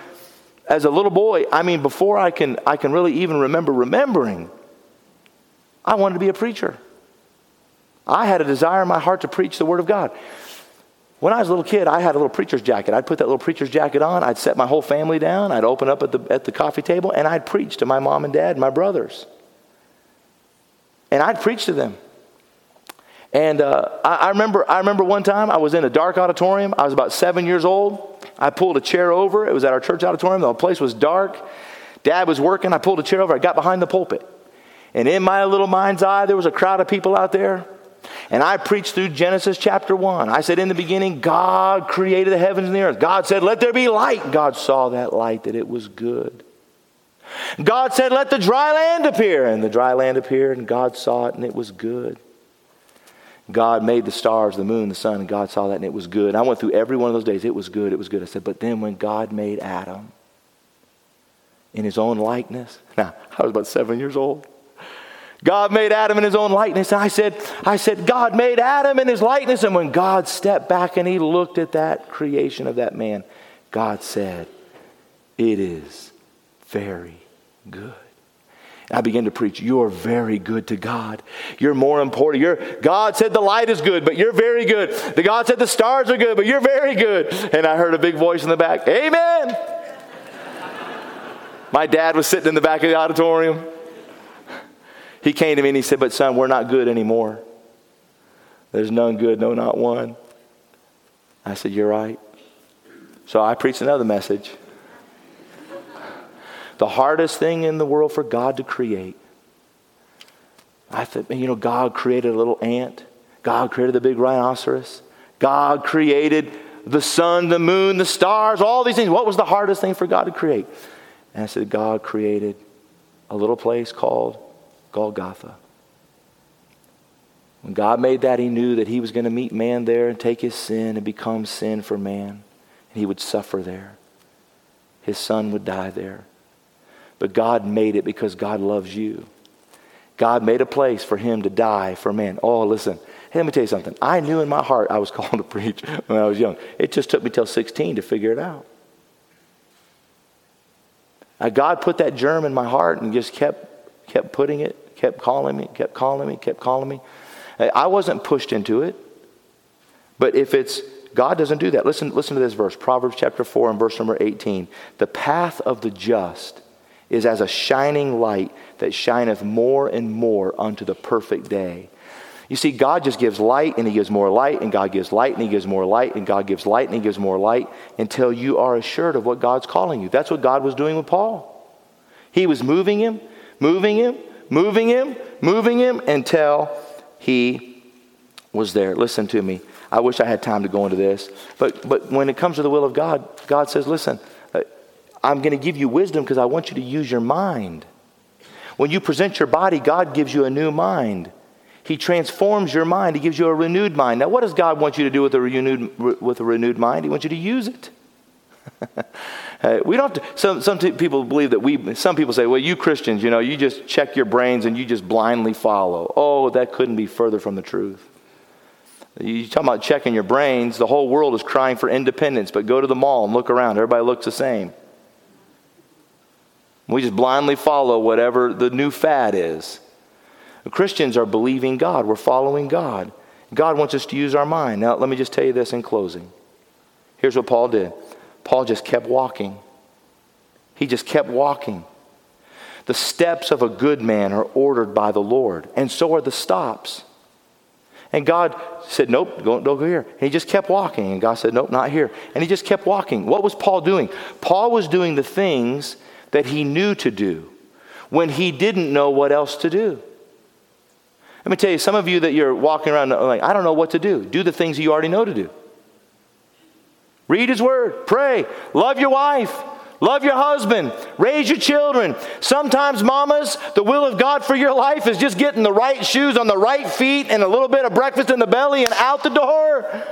as a little boy, I mean, before I can, I can really even remember remembering, I wanted to be a preacher. I had a desire in my heart to preach the Word of God. When I was a little kid, I had a little preacher's jacket. I'd put that little preacher's jacket on. I'd set my whole family down. I'd open up at the, at the coffee table and I'd preach to my mom and dad and my brothers. And I'd preach to them. And uh, I, I, remember, I remember one time I was in a dark auditorium. I was about seven years old. I pulled a chair over. It was at our church auditorium. The place was dark. Dad was working. I pulled a chair over. I got behind the pulpit. And in my little mind's eye, there was a crowd of people out there. And I preached through Genesis chapter 1. I said, In the beginning, God created the heavens and the earth. God said, Let there be light. God saw that light, that it was good. God said, Let the dry land appear. And the dry land appeared, and God saw it, and it was good. God made the stars, the moon, the sun, and God saw that, and it was good. I went through every one of those days. It was good, it was good. I said, But then when God made Adam in his own likeness, now, I was about seven years old. God made Adam in his own likeness. And I said, I said, God made Adam in his likeness. And when God stepped back and he looked at that creation of that man, God said, It is very good. I began to preach, You're very good to God. You're more important. You're, God said the light is good, but you're very good. The God said the stars are good, but you're very good. And I heard a big voice in the back, Amen. *laughs* My dad was sitting in the back of the auditorium. He came to me and he said, But son, we're not good anymore. There's none good, no, not one. I said, You're right. So I preached another message. the hardest thing in the world for God to create. I thought, you know, God created a little ant. God created the big rhinoceros. God created the sun, the moon, the stars, all these things. What was the hardest thing for God to create? And I said, God created a little place called Golgotha. When God made that, He knew that He was going to meet man there and take his sin and become sin for man. And He would suffer there. His son would die there. But God made it because God loves you. God made a place for Him to die for man. Oh, listen. Hey, let me tell you something. I knew in my heart I was *laughs* called to preach when I was young. It just took me till 16 to figure it out. Uh, God put that germ in my heart and just kept kept putting it, kept calling me, kept calling me, kept calling me. I wasn't pushed into it. But if it's, God doesn't do that. Listen, listen to this verse Proverbs chapter 4 and verse number 18. The path of the just is as a shining light that shineth more and more unto the perfect day. You see, God just gives light and He gives more light, and God gives light and He gives more light, and God gives light and He gives more light until you are assured of what God's calling you. That's what God was doing with Paul. He was moving him, moving him, moving him, moving him until he was there. Listen to me. I wish I had time to go into this. But, but when it comes to the will of God, God says, listen, uh, I'm going to give you wisdom because I want you to use your mind. When you present your body, God gives you a new mind. He transforms your mind. He gives you a renewed mind. Now, what does God want you to do with a renewed, with a renewed mind? He wants you to use it. *laughs* Uh, we don't. Some some people believe that we. Some people say, "Well, you Christians, you know, you just check your brains and you just blindly follow." Oh, that couldn't be further from the truth. You talk about checking your brains. The whole world is crying for independence, but go to the mall and look around. Everybody looks the same. We just blindly follow whatever the new fad is. Christians are believing God. We're following God. God wants us to use our mind. Now, let me just tell you this in closing. Here's what Paul did Paul just kept walking. He just kept walking. The steps of a good man are ordered by the Lord, and so are the stops. And God said, Nope, don't, don't go here. And he just kept walking. And God said, Nope, not here. And he just kept walking. What was Paul doing? Paul was doing the things that he knew to do when he didn't know what else to do. Let me tell you, some of you that you're walking around like, I don't know what to do. Do the things you already know to do. Read His Word, pray, love your wife, love your husband, raise your children. Sometimes, mamas, the will of God for your life is just getting the right shoes on the right feet and a little bit of breakfast in the belly and out the door.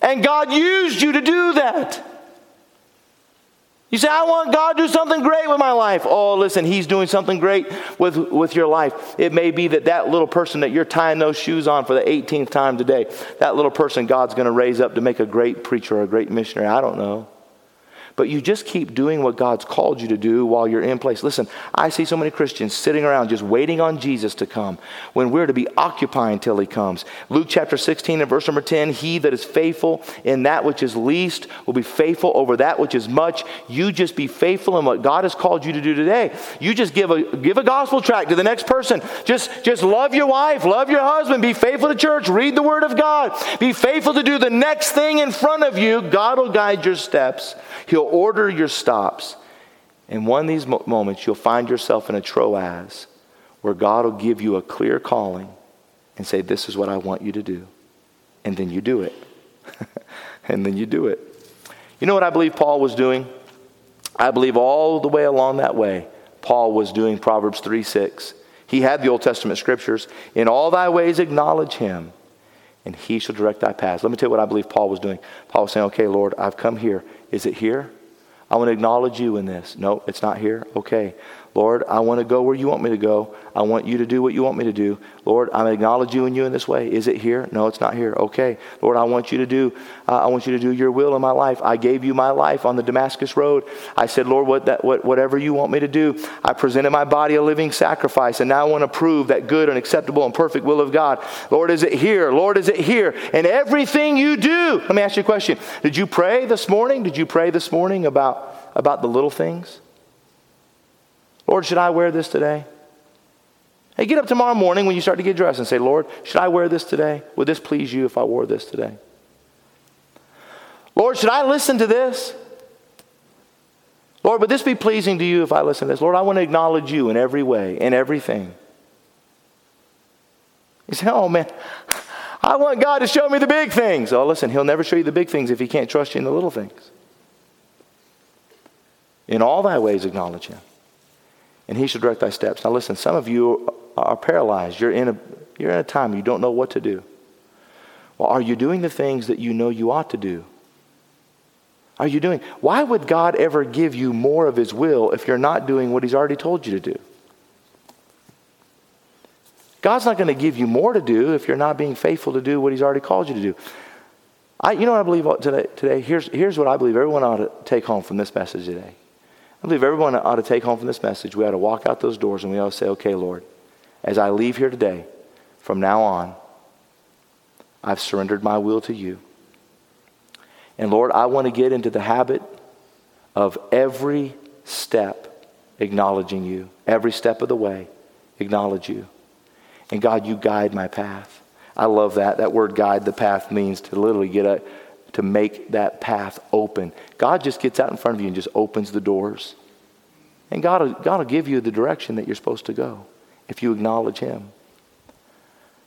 And God used you to do that. You say, I want God to do something great with my life. Oh, listen, He's doing something great with, with your life. It may be that that little person that you're tying those shoes on for the 18th time today, that little person God's going to raise up to make a great preacher or a great missionary. I don't know. But you just keep doing what God's called you to do while you're in place. Listen, I see so many Christians sitting around just waiting on Jesus to come when we're to be occupying till he comes. Luke chapter 16 and verse number 10 He that is faithful in that which is least will be faithful over that which is much. You just be faithful in what God has called you to do today. You just give a, give a gospel tract to the next person. Just, just love your wife, love your husband, be faithful to church, read the word of God, be faithful to do the next thing in front of you. God will guide your steps. He'll order your stops. And one of these moments, you'll find yourself in a Troas where God will give you a clear calling and say, This is what I want you to do. And then you do it. *laughs* and then you do it. You know what I believe Paul was doing? I believe all the way along that way, Paul was doing Proverbs 3 6. He had the Old Testament scriptures. In all thy ways, acknowledge him, and he shall direct thy paths. Let me tell you what I believe Paul was doing. Paul was saying, Okay, Lord, I've come here. Is it here? I want to acknowledge you in this. No, it's not here. Okay. Lord, I want to go where you want me to go. I want you to do what you want me to do. Lord, I'm acknowledging you and you in this way. Is it here? No, it's not here. Okay. Lord, I want you to do uh, I want you to do your will in my life. I gave you my life on the Damascus road. I said, Lord, what that what, whatever you want me to do. I presented my body a living sacrifice and now I want to prove that good and acceptable and perfect will of God. Lord, is it here? Lord, is it here? And everything you do. Let me ask you a question. Did you pray this morning? Did you pray this morning about about the little things? Lord, should I wear this today? Hey, get up tomorrow morning when you start to get dressed and say, Lord, should I wear this today? Would this please you if I wore this today? Lord, should I listen to this? Lord, would this be pleasing to you if I listen to this? Lord, I want to acknowledge you in every way, in everything. You say, oh man, I want God to show me the big things. Oh, listen, He'll never show you the big things if He can't trust you in the little things. In all thy ways, acknowledge Him and he shall direct thy steps. Now listen, some of you are paralyzed. You're in a, you're in a time you don't know what to do. Well, are you doing the things that you know you ought to do? Are you doing? Why would God ever give you more of his will if you're not doing what he's already told you to do? God's not going to give you more to do if you're not being faithful to do what he's already called you to do. I, you know what I believe today? today? Here's, here's what I believe everyone ought to take home from this message today. I believe everyone ought to take home from this message. We ought to walk out those doors and we ought to say, okay, Lord, as I leave here today, from now on, I've surrendered my will to you. And Lord, I want to get into the habit of every step acknowledging you, every step of the way, acknowledge you. And God, you guide my path. I love that. That word guide the path means to literally get a, to make that path open. God just gets out in front of you and just opens the doors. And God will, God will give you the direction that you're supposed to go if you acknowledge Him.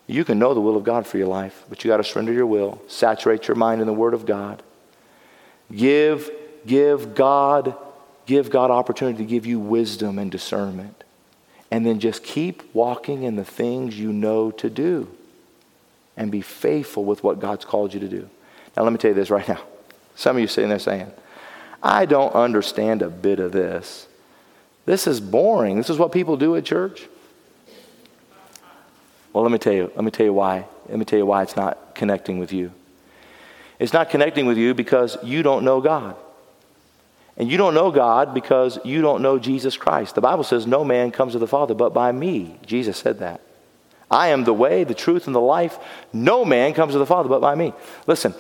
You can know the will of God for your life, but you got to surrender your will, saturate your mind in the Word of God. Give, give God, give God opportunity to give you wisdom and discernment. And then just keep walking in the things you know to do. And be faithful with what God's called you to do. Now, let me tell you this right now. Some of you sitting there saying, I don't understand a bit of this. This is boring. This is what people do at church. Well, let me tell you. Let me tell you why. Let me tell you why it's not connecting with you. It's not connecting with you because you don't know God. And you don't know God because you don't know Jesus Christ. The Bible says, No man comes to the Father but by me. Jesus said that. I am the way, the truth, and the life. No man comes to the Father but by me. Listen,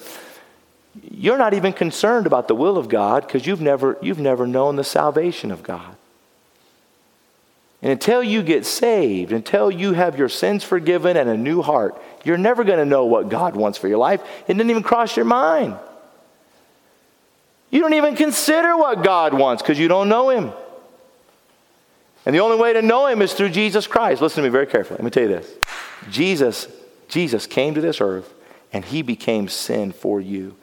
you're not even concerned about the will of God because you've never, you've never known the salvation of God. And until you get saved, until you have your sins forgiven and a new heart, you're never going to know what God wants for your life. It didn't even cross your mind. You don't even consider what God wants because you don't know Him. And the only way to know Him is through Jesus Christ. Listen to me very carefully. Let me tell you this Jesus, Jesus came to this earth and He became sin for you.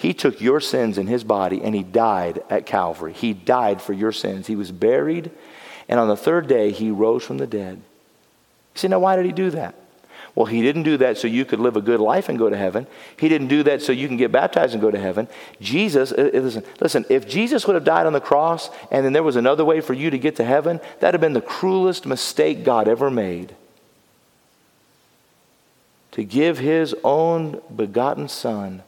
He took your sins in his body and he died at Calvary. He died for your sins. He was buried, and on the third day, he rose from the dead. You say, now why did he do that? Well, he didn't do that so you could live a good life and go to heaven. He didn't do that so you can get baptized and go to heaven. Jesus, uh, uh, listen, listen, if Jesus would have died on the cross and then there was another way for you to get to heaven, that'd have been the cruelest mistake God ever made. To give his own begotten son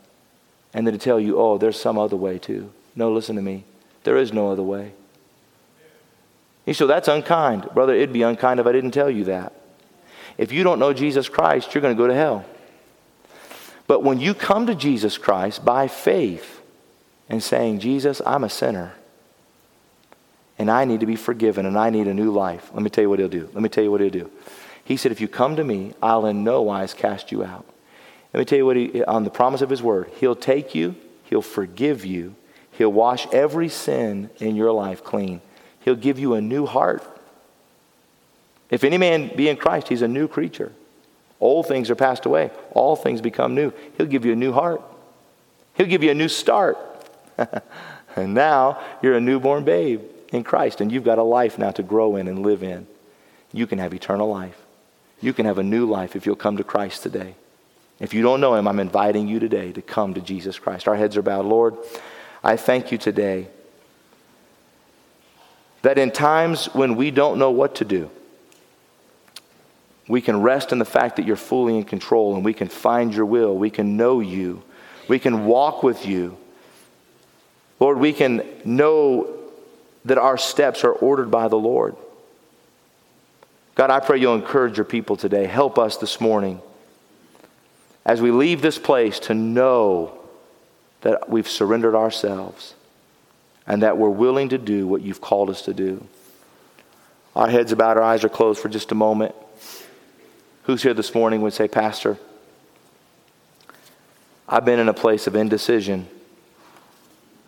and then to tell you, oh, there's some other way too. No, listen to me. There is no other way. You say, that's unkind. Brother, it'd be unkind if I didn't tell you that. If you don't know Jesus Christ, you're going to go to hell. But when you come to Jesus Christ by faith and saying, Jesus, I'm a sinner and I need to be forgiven and I need a new life, let me tell you what he'll do. Let me tell you what he'll do. He said, If you come to me, I'll in no wise cast you out. Let me tell you what he, on the promise of his word, he'll take you, he'll forgive you, he'll wash every sin in your life clean. He'll give you a new heart. If any man be in Christ, he's a new creature. Old things are passed away, all things become new. He'll give you a new heart, he'll give you a new start. *laughs* and now you're a newborn babe in Christ, and you've got a life now to grow in and live in. You can have eternal life. You can have a new life if you'll come to Christ today. If you don't know him, I'm inviting you today to come to Jesus Christ. Our heads are bowed. Lord, I thank you today that in times when we don't know what to do, we can rest in the fact that you're fully in control and we can find your will. We can know you. We can walk with you. Lord, we can know that our steps are ordered by the Lord. God, I pray you'll encourage your people today. Help us this morning as we leave this place to know that we've surrendered ourselves and that we're willing to do what you've called us to do. Our heads about our eyes are closed for just a moment. Who's here this morning would say, Pastor, I've been in a place of indecision.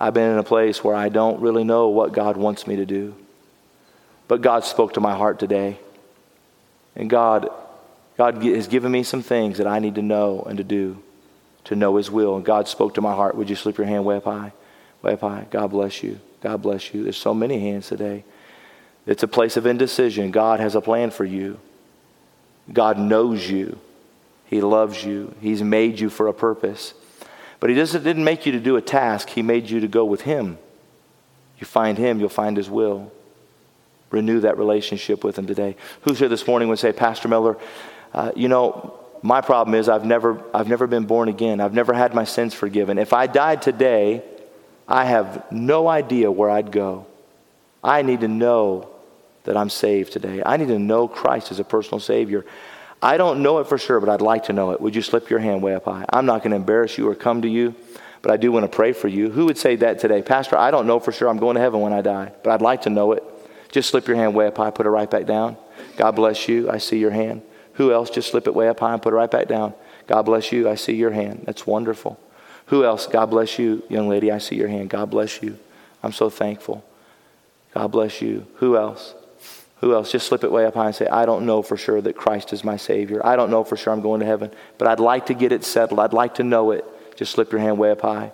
I've been in a place where I don't really know what God wants me to do. But God spoke to my heart today. And God, God has given me some things that I need to know and to do to know His will. And God spoke to my heart. Would you slip your hand way up high? Way up high. God bless you. God bless you. There's so many hands today. It's a place of indecision. God has a plan for you. God knows you. He loves you. He's made you for a purpose. But He doesn't, didn't make you to do a task, He made you to go with Him. You find Him, you'll find His will. Renew that relationship with Him today. Who's here this morning would say, Pastor Miller, uh, you know, my problem is I've never, I've never been born again. I've never had my sins forgiven. If I died today, I have no idea where I'd go. I need to know that I'm saved today. I need to know Christ as a personal Savior. I don't know it for sure, but I'd like to know it. Would you slip your hand way up high? I'm not going to embarrass you or come to you, but I do want to pray for you. Who would say that today? Pastor, I don't know for sure I'm going to heaven when I die, but I'd like to know it. Just slip your hand way up high, put it right back down. God bless you. I see your hand. Who else? Just slip it way up high and put it right back down. God bless you. I see your hand. That's wonderful. Who else? God bless you, young lady. I see your hand. God bless you. I'm so thankful. God bless you. Who else? Who else? Just slip it way up high and say, I don't know for sure that Christ is my Savior. I don't know for sure I'm going to heaven, but I'd like to get it settled. I'd like to know it. Just slip your hand way up high.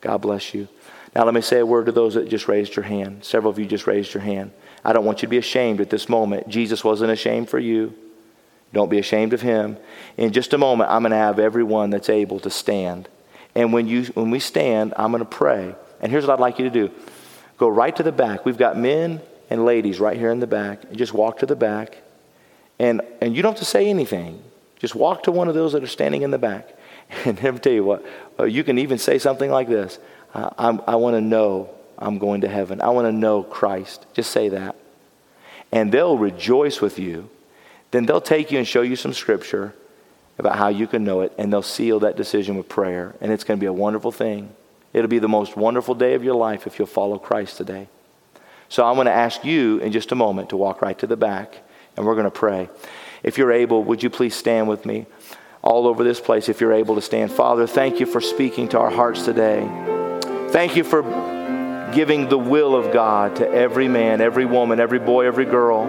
God bless you. Now, let me say a word to those that just raised your hand. Several of you just raised your hand. I don't want you to be ashamed at this moment. Jesus wasn't ashamed for you. Don't be ashamed of him. In just a moment, I'm going to have everyone that's able to stand. And when, you, when we stand, I'm going to pray. And here's what I'd like you to do go right to the back. We've got men and ladies right here in the back. Just walk to the back. And, and you don't have to say anything. Just walk to one of those that are standing in the back. *laughs* And let me tell you what, uh, you can even say something like this I, I want to know I'm going to heaven. I want to know Christ. Just say that. And they'll rejoice with you. Then they'll take you and show you some scripture about how you can know it, and they'll seal that decision with prayer. And it's going to be a wonderful thing. It'll be the most wonderful day of your life if you'll follow Christ today. So I'm going to ask you in just a moment to walk right to the back, and we're going to pray. If you're able, would you please stand with me all over this place if you're able to stand? Father, thank you for speaking to our hearts today. Thank you for giving the will of God to every man, every woman, every boy, every girl,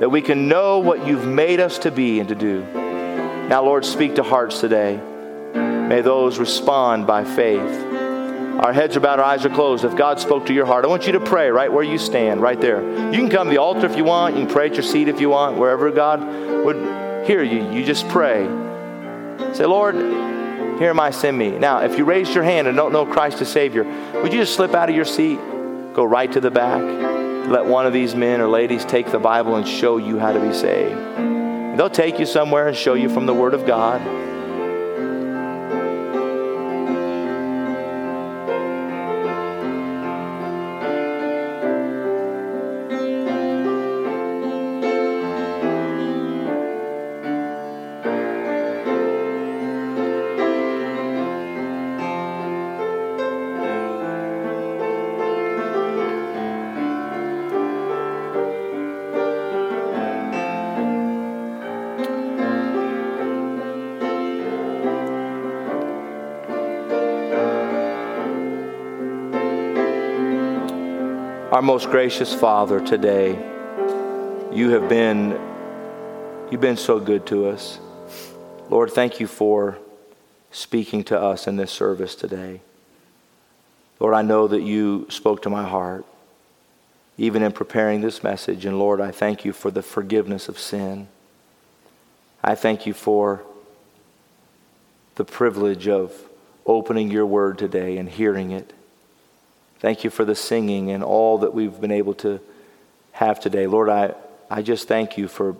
that we can know what you've made us to be and to do. Now, Lord, speak to hearts today. May those respond by faith. Our heads are bowed, our eyes are closed. If God spoke to your heart, I want you to pray right where you stand, right there. You can come to the altar if you want. You can pray at your seat if you want, wherever God would hear you. You just pray. Say, Lord, here am I, send me. Now, if you raised your hand and don't know Christ as Savior, would you just slip out of your seat, go right to the back, let one of these men or ladies take the Bible and show you how to be saved? They'll take you somewhere and show you from the Word of God. Our most gracious Father, today, you have been you've been so good to us. Lord, thank you for speaking to us in this service today. Lord, I know that you spoke to my heart even in preparing this message. And Lord, I thank you for the forgiveness of sin. I thank you for the privilege of opening your word today and hearing it. Thank you for the singing and all that we've been able to have today. Lord, I, I just thank you for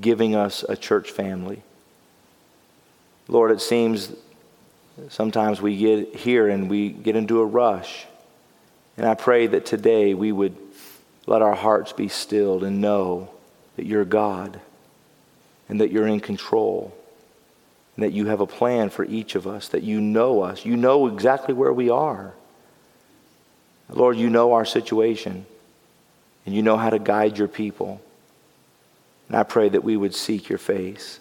giving us a church family. Lord, it seems sometimes we get here and we get into a rush. And I pray that today we would let our hearts be stilled and know that you're God and that you're in control and that you have a plan for each of us, that you know us. You know exactly where we are. Lord, you know our situation and you know how to guide your people. And I pray that we would seek your face.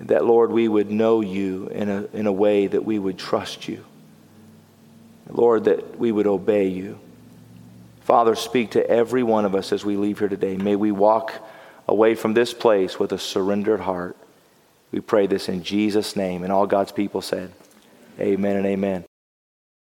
That, Lord, we would know you in a, in a way that we would trust you. Lord, that we would obey you. Father, speak to every one of us as we leave here today. May we walk away from this place with a surrendered heart. We pray this in Jesus' name. And all God's people said, Amen and amen.